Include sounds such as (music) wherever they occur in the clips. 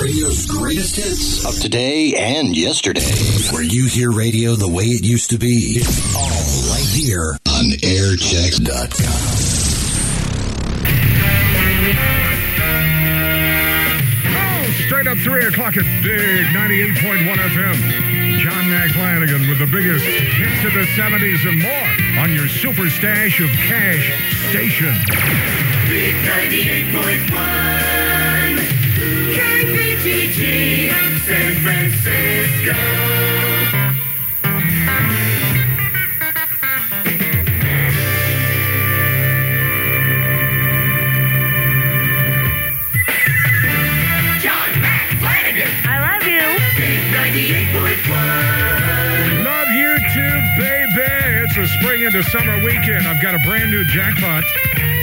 Radio's greatest hits of today and yesterday. Where you hear radio the way it used to be. It's all right here on airchecks.com. Oh, straight up 3 o'clock at Big 98.1 FM. John Mack Flanagan with the biggest hits of the 70s and more on your super stash of cash station. Big 98.1 KBGG San Francisco. Love you too, baby. It's a spring into summer weekend. I've got a brand new jackpot.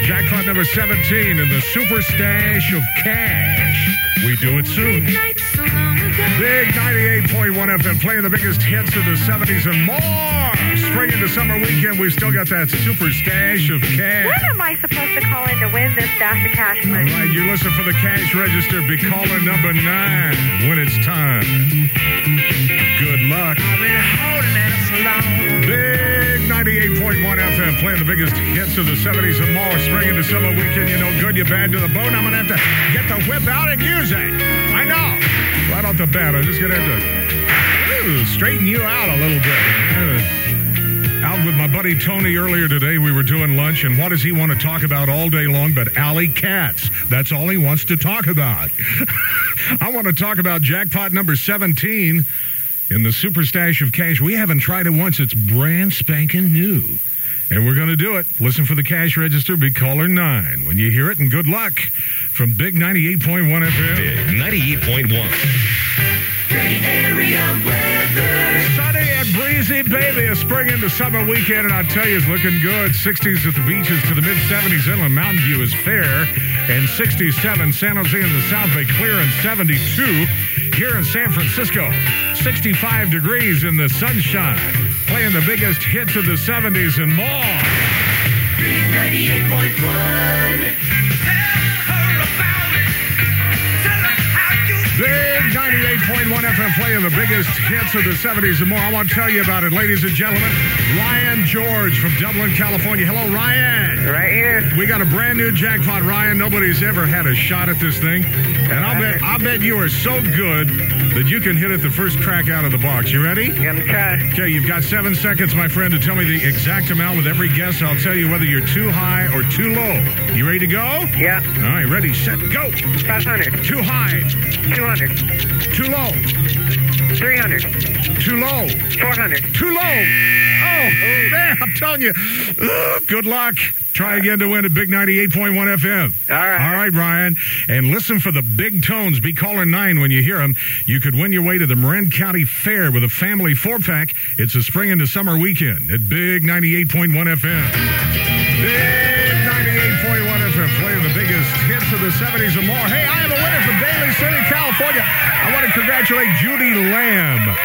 Jackpot number 17 in the super stash of cash. We do it soon. Nights so long ago. Big 98.1 FM playing the biggest hits of the 70s and more. Spring into summer weekend, we've still got that super stash of cash. When am I supposed to call in to win this stash of cash, All right, you listen for the cash register. Be caller number nine when it's time. Playing the biggest hits of the 70s and more. Spring into summer weekend, you know, good, you bad to the bone. I'm going to have to get the whip out and use it. I know. Right off the bat, I'm just going to have to ooh, straighten you out a little bit. Uh, out with my buddy Tony earlier today. We were doing lunch, and what does he want to talk about all day long but alley cats? That's all he wants to talk about. (laughs) I want to talk about jackpot number 17 in the super stash of cash. We haven't tried it once. It's brand spanking new. And we're going to do it. Listen for the cash register. Be caller 9 when you hear it, and good luck from Big 98.1 FM. Big 98.1. Bay Area weather. Sunny and breezy, baby. A spring into summer weekend, and I tell you, it's looking good. 60s at the beaches to the mid 70s. Inland Mountain View is fair, and 67. San Jose and the South Bay clear, and 72 here in San Francisco. 65 degrees in the sunshine. Playing the biggest hits of the 70s and more. Big 98.1. Big 98.1 FM playing the biggest hits of the 70s and more. I want to tell you about it, ladies and gentlemen. Ryan George from Dublin, California. Hello, Ryan. Right here. We got a brand new jackpot, Ryan. Nobody's ever had a shot at this thing. And I'll bet I'll bet you are so good that you can hit it the first crack out of the box. You ready? Try. Okay, you've got seven seconds, my friend, to tell me the exact amount with every guess. I'll tell you whether you're too high or too low. You ready to go? Yeah. All right, ready, set, go. 500. Too high, 200. Too low, 300. too low, 400. too low. Oh, man, I'm telling you. Good luck. Try again to win at Big 98.1 FM. All right. All right, Ryan. And listen for the big tones. Be caller nine when you hear them. You could win your way to the Marin County Fair with a family four pack. It's a spring into summer weekend at Big 98.1 FM. Big 98.1 FM playing the biggest hits of the 70s and more. Hey, I have a winner from Daly City, California. Want to congratulate Judy Lamb.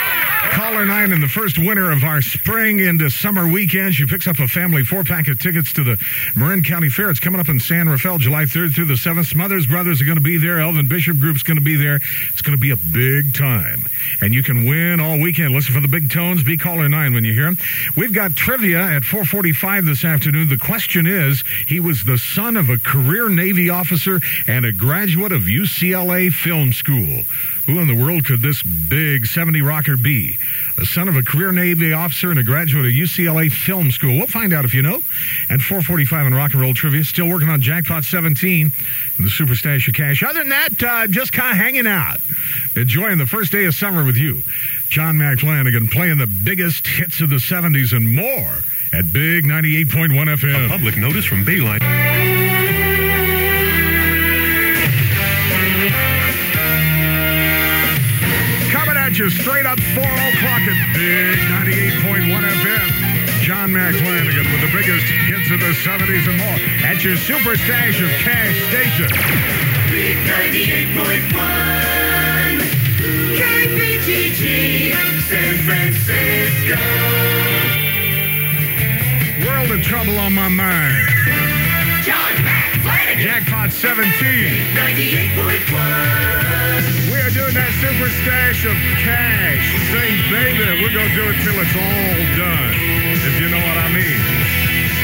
Caller nine and the first winner of our spring into summer weekend. She picks up a family four pack of tickets to the Marin County Fair. It's coming up in San Rafael, July 3rd through the 7th. Smothers Brothers are going to be there. Elvin Bishop Group's going to be there. It's going to be a big time. And you can win all weekend. Listen for the big tones. Be caller nine when you hear them. We've got trivia at 445 this afternoon. The question is, he was the son of a career Navy officer and a graduate of UCLA Film School. Who in the world could this big 70 rocker be? The son of a career Navy officer and a graduate of UCLA Film School. We'll find out if you know. And 445 in rock and roll trivia. Still working on Jackpot 17 and the Super Stash of Cash. Other than that, uh, just kind of hanging out. Enjoying the first day of summer with you. John Mack Flanagan playing the biggest hits of the 70s and more at Big 98.1 FM. A public notice from Bayline. You straight up 4 o'clock at Big 98.1 FM. John Mack Flanagan with the biggest hits of the 70s and more at your super stash of cash station. Big 98.1. KBGG San Francisco. World of trouble on my mind. John Mack Flanagan. Jackpot 17. 98.1. We super stash of cash. Sing, baby. We're going to do it till it's all done, if you know what I mean.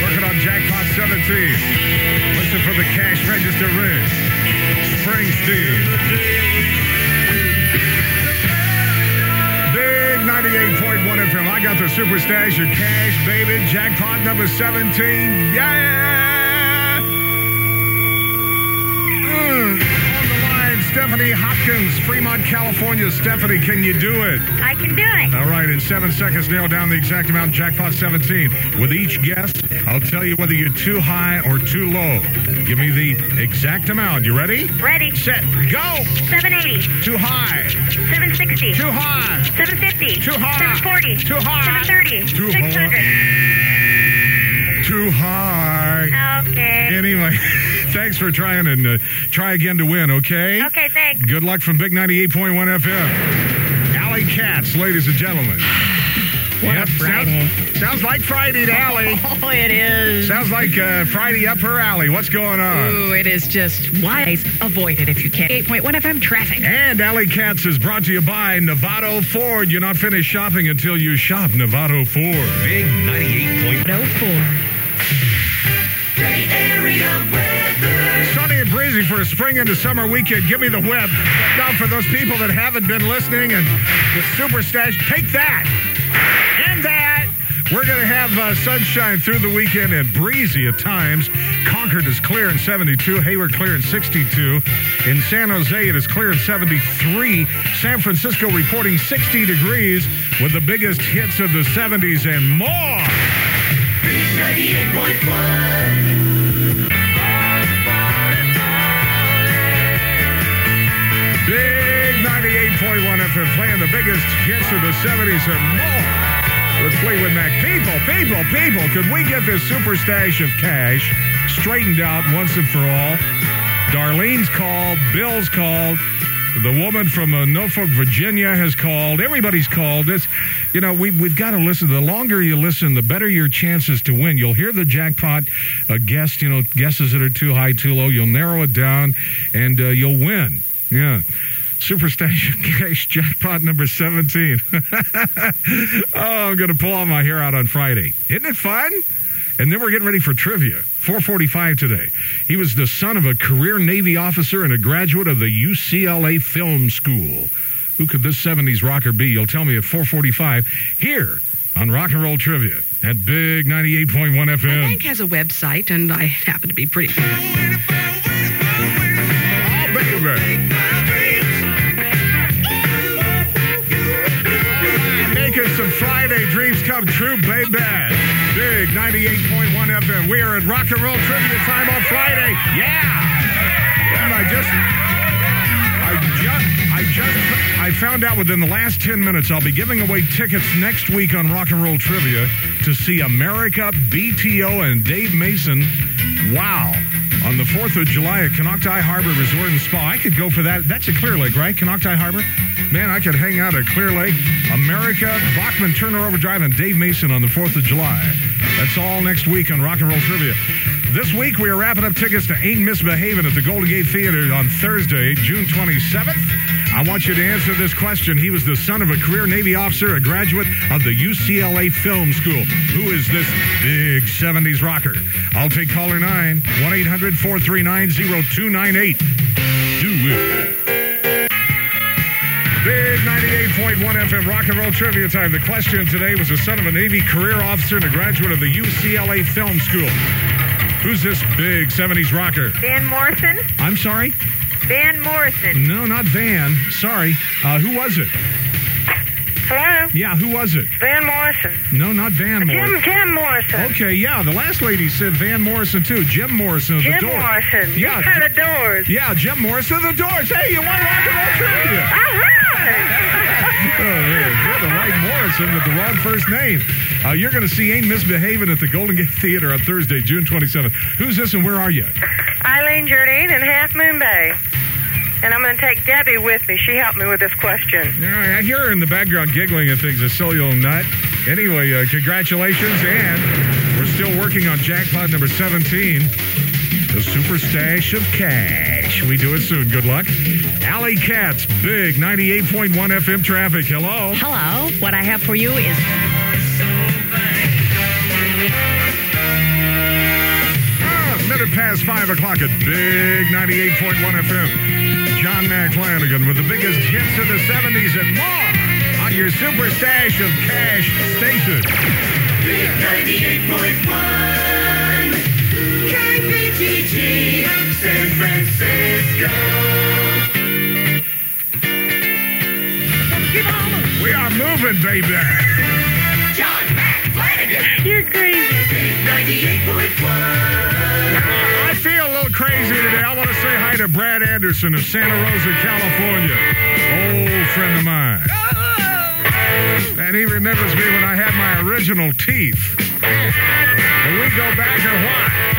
Working on Jackpot 17. Listen for the cash register ring. Springsteen. Big 98.1 FM. I got the super stash of cash, baby. Jackpot number 17. Yeah! Stephanie Hopkins, Fremont, California. Stephanie, can you do it? I can do it. All right, in seven seconds, nail down the exact amount. Jackpot 17. With each guess, I'll tell you whether you're too high or too low. Give me the exact amount. You ready? Ready. Set, go! 780, Too high, 760, too high, 750, Too high. 740, Too high. 730, Too 600. too high. Okay. Anyway, (laughs) thanks for trying and uh, try again to win, okay? Okay, thanks. Good luck from Big 98.1 FM. Alley Cats, ladies and gentlemen. What a Yep, Friday. Sounds, sounds like Friday to Alley. (laughs) Oh, it is. Sounds like uh, Friday up her alley. What's going on? Ooh, it is just wise. Avoid it if you can. 8.1 FM traffic. And Alley Cats is brought to you by Novato Ford. You're not finished shopping until you shop Novato Ford. Big 98.1. No four. Bay Area weather. For a spring into summer weekend. Give me the whip. Now, for those people that haven't been listening and with Super Stash, take that and that. We're going to have uh, sunshine through the weekend and breezy at times. Concord is clear in 72. Hayward clear in 62. In San Jose, it is clear in 73. San Francisco reporting 60 degrees with the biggest hits of the 70s and more. 98.1 FM playing the biggest hits of the 70s and more with Fleetwood Mac. People, people, people, could we get this super stash of cash straightened out once and for all? Darlene's called, Bill's called, the woman from uh, Norfolk, Virginia has called. Everybody's called. This, you know, we, we've got to listen. The longer you listen, the better your chances to win. You'll hear the jackpot uh, guess, you know, guesses that are too high, too low. You'll narrow it down, and uh, you'll win. Yeah. Super Station (laughs) Cash Jackpot number 17. (laughs) oh, I'm going to pull all my hair out on Friday. Isn't it fun? And then we're getting ready for trivia. 445 today. He was the son of a career Navy officer and a graduate of the UCLA Film School. Who could this 70s rocker be? You'll tell me at 445 here on Rock and Roll Trivia at Big 98.1 My FM. bank has a website, and I happen to be pretty. Making some Friday dreams come true, baby. Big 98.1 FM. We are at Rock and Roll Trivia time on Friday. Yeah. And I just, I just, I just, I found out within the last 10 minutes I'll be giving away tickets next week on Rock and Roll Trivia to see America, BTO, and Dave Mason. Wow. On the 4th of July at Konocti Harbor Resort and Spa. I could go for that. That's at Clear Lake, right? Konocti Harbor? Man, I could hang out at Clear Lake. America, Bachman, Turner Overdrive, and Dave Mason on the 4th of July. That's all next week on Rock and Roll Trivia. This week, we are wrapping up tickets to Ain't Misbehaving at the Golden Gate Theater on Thursday, June 27th. I want you to answer this question. He was the son of a career Navy officer, a graduate of the UCLA Film School. Who is this big 70s rocker? I'll take caller 9, 1 800 439 0298. Do it. Big 98.1 FM rock and roll trivia time. The question today was the son of a Navy career officer and a graduate of the UCLA Film School. Who's this big 70s rocker? Van Morrison? I'm sorry? Van Morrison. No, not Van. Sorry. Uh, who was it? Hello? Yeah, who was it? Van Morrison. No, not Van Jim, Morrison. Jim Morrison. Okay, yeah, the last lady said Van Morrison too. Jim Morrison of the Jim Doors. Morrison. Yeah, You kind of doors. yeah, Jim Morrison of the Doors. Hey, you won rock and roll trivia. All right. (laughs) Oh, man, the Morrison with the wrong first name. Uh, you're going to see Ain't Misbehaving at the Golden Gate (laughs) Theater on Thursday, June 27th. Who's this and where are you? Eileen Jardine in Half Moon Bay. And I'm going to take Debbie with me. She helped me with this question. Right, I hear her in the background giggling and things. A silly old nut. Anyway, uh, congratulations, and we're still working on jackpot number 17. The super stash of cash. We do it soon. Good luck. Alley Cats, big 98.1 FM traffic. Hello. Hello. What I have for you is Ah, minute past 5 o'clock at big 98.1 FM. John Mack Flanagan with the biggest hits of the 70s and more on your super stash of cash station. Big 98.1 KBGG San Francisco. We are moving, baby. John Mack Flanagan. You're crazy. 98.1. I feel a little crazy today. I want to say hi to Brad Anderson of Santa Rosa, California. Old friend of mine. And he remembers me when I had my original teeth. And we go back or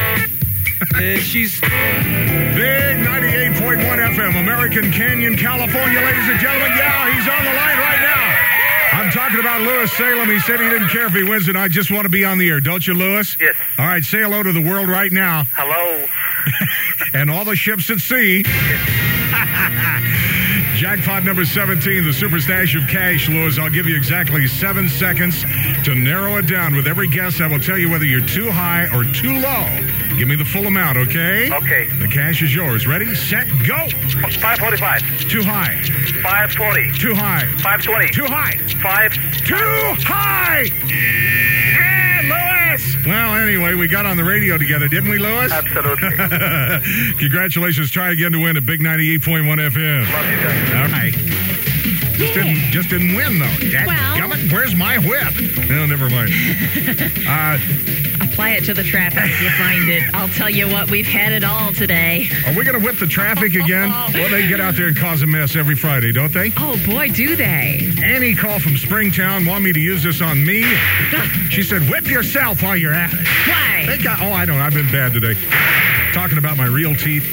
what? she's Big 98.1 FM, American Canyon, California, ladies and gentlemen. Yeah, he's on the line right now. I'm talking about Lewis Salem. He said he didn't care if he wins it. I just want to be on the air. Don't you, Lewis? Yes. All right, say hello to the world right now Hello. (laughs) and all the ships at sea. (laughs) Jackpot number 17, the super stash of cash, Lewis. I'll give you exactly seven seconds to narrow it down. With every guess, I will tell you whether you're too high or too low. Give me the full amount, okay? Okay. The cash is yours. Ready, set, go. 545. Too high. 540. Too high. 520. Too high. 5. Too high. And Lewis. Well, anyway, we got on the radio together, didn't we, Lewis? Absolutely. (laughs) Congratulations. Try again to win at Big 98.1 FM. Love you guys. All right. Just didn't, just didn't win though. Dad Well- gummit, where's my whip? No, never mind. (laughs) uh, apply it to the traffic if you find it. I'll tell you what, we've had it all today. are we going to whip the traffic again? Well, they get out there and cause a mess every Friday, don't they? Oh boy, do they. Annie called from Springtown, want me to use this on me. (laughs) She said, whip yourself while you're at it. Why? They got, oh, I don't. I've been bad today. Talking about my real teeth.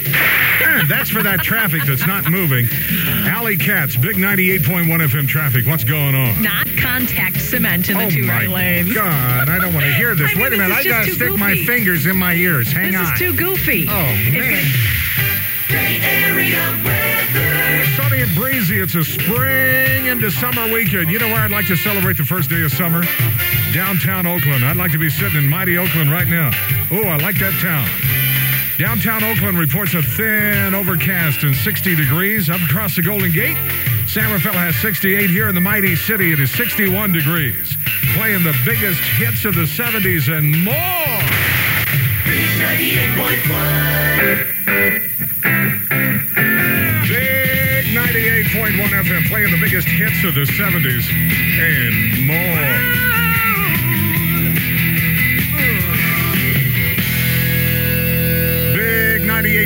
That's for that traffic that's not moving. Alley Cats, big 98.1 FM traffic. What's going on? Not contact cement in the oh two right lanes. God, I don't want to hear this. I mean, Wait a minute, I gotta stick my fingers in my ears. Hang This on. is too goofy. oh man. Bay Area weather. Sunny and breezy. It's a spring into summer weekend. You know where I'd like to celebrate the first day of summer? Downtown Oakland. I'd like to be sitting in mighty Oakland right now. Oh, I like that town. Downtown Oakland reports a thin overcast and 60 degrees. Up across the Golden Gate, San Rafael has 68. Here in the mighty city, it is 61 degrees. Playing the biggest hits of the 70s and more. Big 98.1. Big 98.1 FM playing the biggest hits of the 70s and more.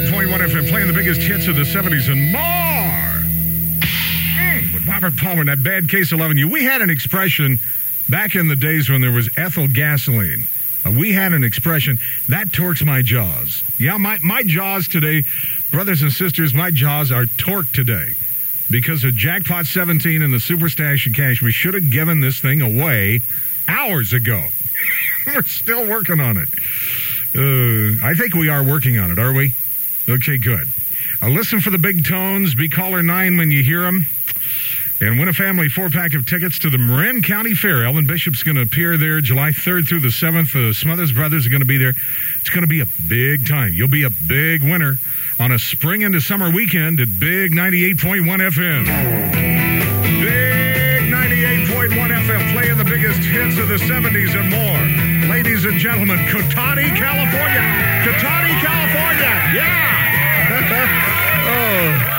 98.1 FM playing the biggest hits of the 70s and more. Mm, With Robert Palmer and that bad case of loving you. We had an expression back in the days when there was ethyl gasoline. Uh, we had an expression that torques my jaws. Yeah, my, my jaws today, brothers and sisters, my jaws are torqued today because of Jackpot 17 and the Super Stash of Cash. We should have given this thing away hours ago. (laughs) We're still working on it. Uh, I think we are working on it, are we? Okay, good. Uh, listen for the big tones. Be caller nine when you hear them. And win a family four pack of tickets to the Marin County Fair. Elvin Bishop's going to appear there July 3rd through the 7th. The Smothers Brothers are going to be there. It's going to be a big time. You'll be a big winner on a spring into summer weekend at Big 98.1 FM. Big 98.1 FM playing the biggest hits of the 70s and more. Ladies and gentlemen, Cotati, California. Cotati, California. Yeah. Oh.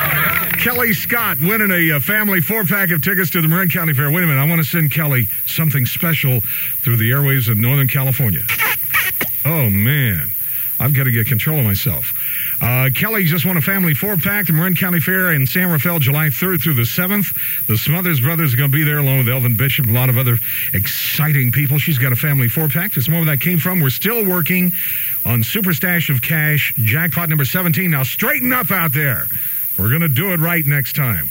Kelly Scott winning a uh, family four pack of tickets to the Marin County Fair. Wait a minute. I want to send Kelly something special through the airways of Northern California. Oh, man. I've got to get control of myself. Uh, Kelly just won a family four pack to Marin County Fair in San Rafael, July 3rd through the 7th. The Smothers Brothers are going to be there along with Elvin Bishop, a lot of other exciting people. She's got a family four pack. That's where that came from. We're still working on Super Stash of Cash, jackpot number 17. Now straighten up out there. We're going to do it right next time.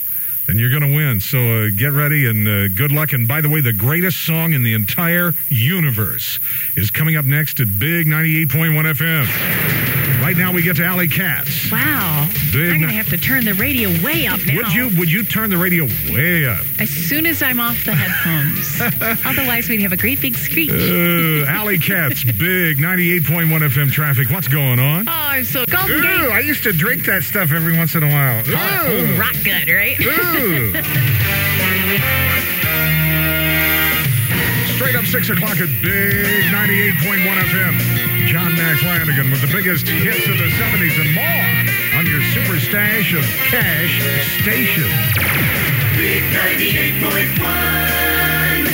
And you're going to win. So uh, get ready and uh, good luck. And by the way, the greatest song in the entire universe is coming up next at Big 98.1 FM. Right now we get to Alley Cats. Wow. Big I'm going to have to turn the radio way up now. Would you would you turn the radio way up? As soon as I'm off the headphones. (laughs) Otherwise, we'd have a great big screech. Uh, Alley Cats, (laughs) big 98.1 FM traffic. What's going on? oh, I'm so Golden Ooh, Gate. I used to drink that stuff every once in a while. Oh, rock good, right? Ooh. (laughs) Straight up 6 o'clock at Big 98.1 FM. John Mack Flanagan with the biggest hits of the 70s and more on your super stash of cash station. Big 98.1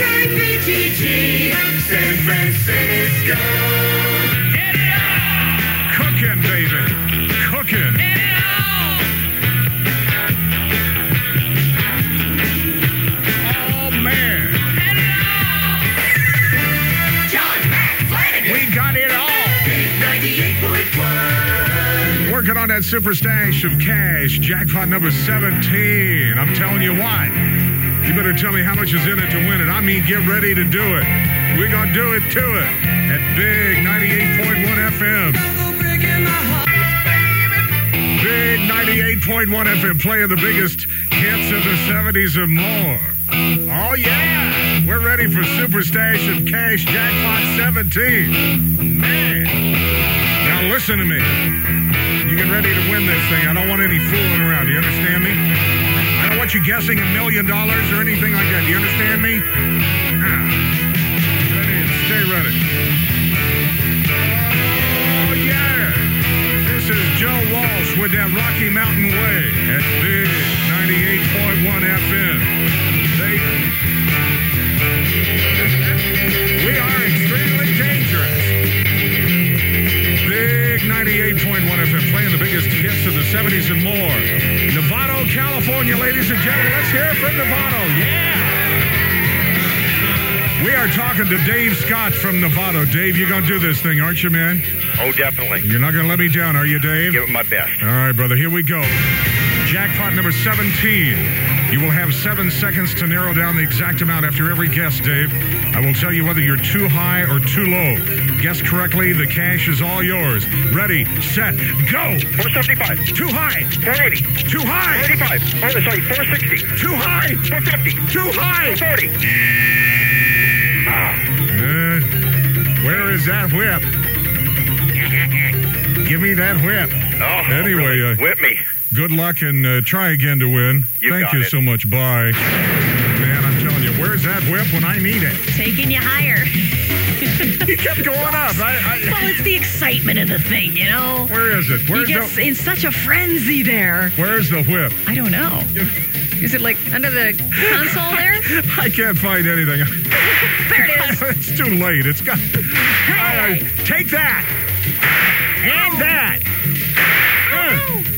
KBGG San Francisco. That super stash of cash, jackpot number 17. I'm telling you what. You better tell me how much is in it to win it. I mean, get ready to do it. We're going to do it to it at Big 98.1 FM. Big 98.1 FM playing the biggest hits of the 70s and more. Oh, yeah. We're ready for Super Stash of Cash Jackpot 17. Man. Now, listen to me. Get ready to win this thing. I don't want any fooling around. Do you understand me? I don't want you guessing a million dollars or anything like that. Do you understand me? Ah. Ready? Stay ready. Oh, yeah. This is Joe Walsh with that Rocky Mountain Way at Big 98.1 FM. Talking to Dave Scott from Novato. Dave, you're going to do this thing, aren't you, man? Oh, definitely. You're not going to let me down, are you, Dave? Give it my best. All right, brother, here we go. Jackpot number 17. You will have seven seconds to narrow down the exact amount after every guess, Dave. I will tell you whether you're too high or too low. Guess correctly, the cash is all yours. Ready, set, go! 475. Too high! 480. Too high! 485. Oh, sorry, 460. Too high! 450. Too high! 440. Is that whip? (laughs) Give me that whip. Oh, Anyway, really? uh, whip me. Good luck and uh, try again to win. You Thank got you it. so much. Bye. Man, I'm telling you, where's that whip when I need it? Taking you higher. (laughs) He kept going up. I, I, (laughs) Well, it's the excitement of the thing, you know? Where is it? You Where's get the, in such a frenzy there. where's the whip? I don't know. Is it like under the console there? I can't find anything. (laughs) There it is. too late. It's got. Uh, take that. And that.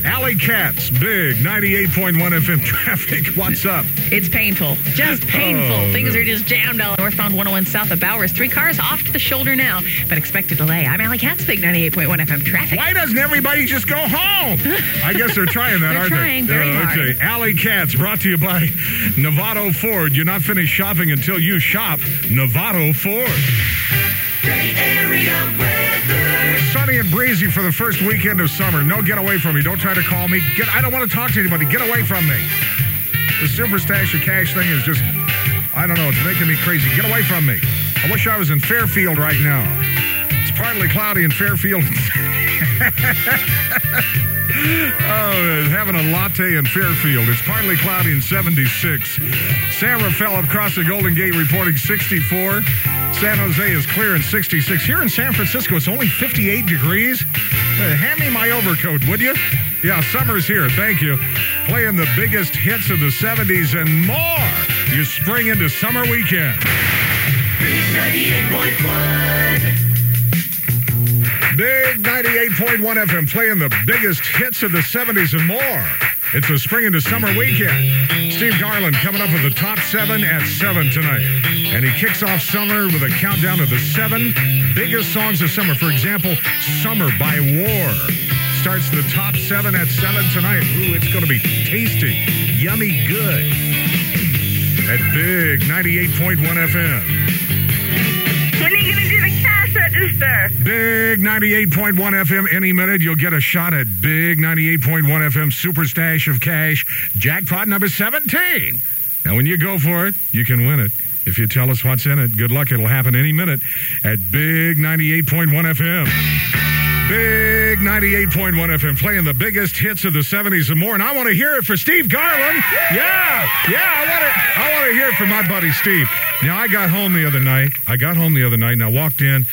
Uh, Alley Cats, big 98.1 FM (laughs) traffic. What's up? It's painful. Just painful. Oh, Things no. are just jammed all northbound 101 south of Bowers. Three cars off to the shoulder now, but expect a delay. I'm Alley Cats, big 98.1 FM traffic. Why doesn't everybody just go home? (laughs) I guess they're trying that, They're aren't trying they? very Oh, hard. okay. Alley Cats brought to you by Novato Ford. You're not finished shopping until you shop Novato Ford. Bay Area weather. Sunny and breezy for the first weekend of summer. No, get away from me. Don't try to call me. Get. I don't want to talk to anybody. Get away from me. The super stash of cash thing is just. I don't know. It's making me crazy. Get away from me. I wish I was in Fairfield right now. It's partly cloudy in Fairfield. (laughs) Oh, having a latte in Fairfield. It's partly cloudy in 76. San Rafael across the Golden Gate reporting 64. San Jose is clear in 66. Here in San Francisco, it's only 58 degrees. Uh, hand me my overcoat, would you? Yeah, summer's here. Thank you. Playing the biggest hits of the 70s and more. You spring into summer weekend. Big 98.1. Big 98.1 FM playing the biggest hits of the 70s and more. It's a spring into summer weekend. Steve Garland coming up with the top seven at seven tonight. And he kicks off summer with a countdown of the seven biggest songs of summer. For example, Summer by War starts the top seven at seven tonight. Ooh, it's going to be tasty, yummy, good. At Big 98.1 FM. Big 98.1 FM any minute. You'll get a shot at Big 98.1 FM Super Stash of Cash jackpot number 17. Now, when you go for it, you can win it. If you tell us what's in it, good luck. It'll happen any minute at Big 98.1 FM. Big 98.1 FM playing the biggest hits of the 70s and more. And I want to hear it for Steve Garland. Yeah, yeah, I want to I want to hear it from my buddy Steve. Now I got home the other night. I got home the other night and I walked in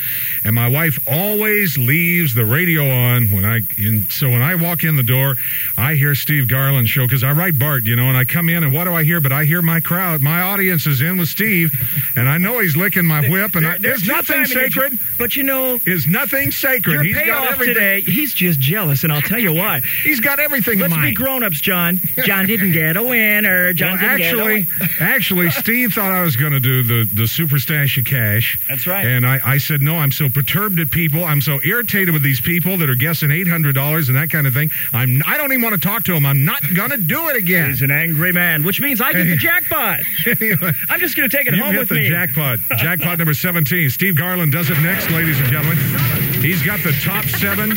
and my wife always leaves the radio on when I in, so when I walk in the door, I hear Steve Garland show cuz I write Bart, you know, and I come in and what do I hear? But I hear my crowd, my audience is in with Steve and I know he's licking my whip and I, there's nothing sacred. But you know, Is nothing sacred. He's got everything. today, he's just jealous, and I'll tell you why. He's got everything Let's be grown-ups, John. John didn't (laughs) get a winner. John Well, didn't actually, get a win- actually, (laughs) Steve thought I was going to do the, the super stash of cash. That's right. And I, I said, no, I'm so perturbed at people. I'm so irritated with these people that are guessing $800 and that kind of thing. I'm, I don't even want to talk to them. I'm not going to do it again. He's an angry man, which means I get the (laughs) jackpot. Anyway, I'm just going to take it you home hit with the me. jackpot. Jackpot number 17. Steve Garland does it next, ladies and gentlemen. He's got the top seven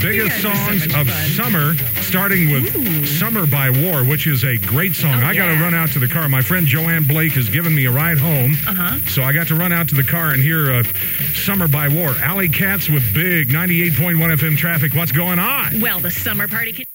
biggest are so songs of fun. summer, starting with Summer by War, which is a great song. Oh, I got to yeah. run out to the car. My friend Joanne Blake has given me a ride home. Uh-huh. So I got to run out to the car and hear uh, Summer by War. Alley Cats with Big 98.1 FM traffic. What's going on? Well, the summer party. Can-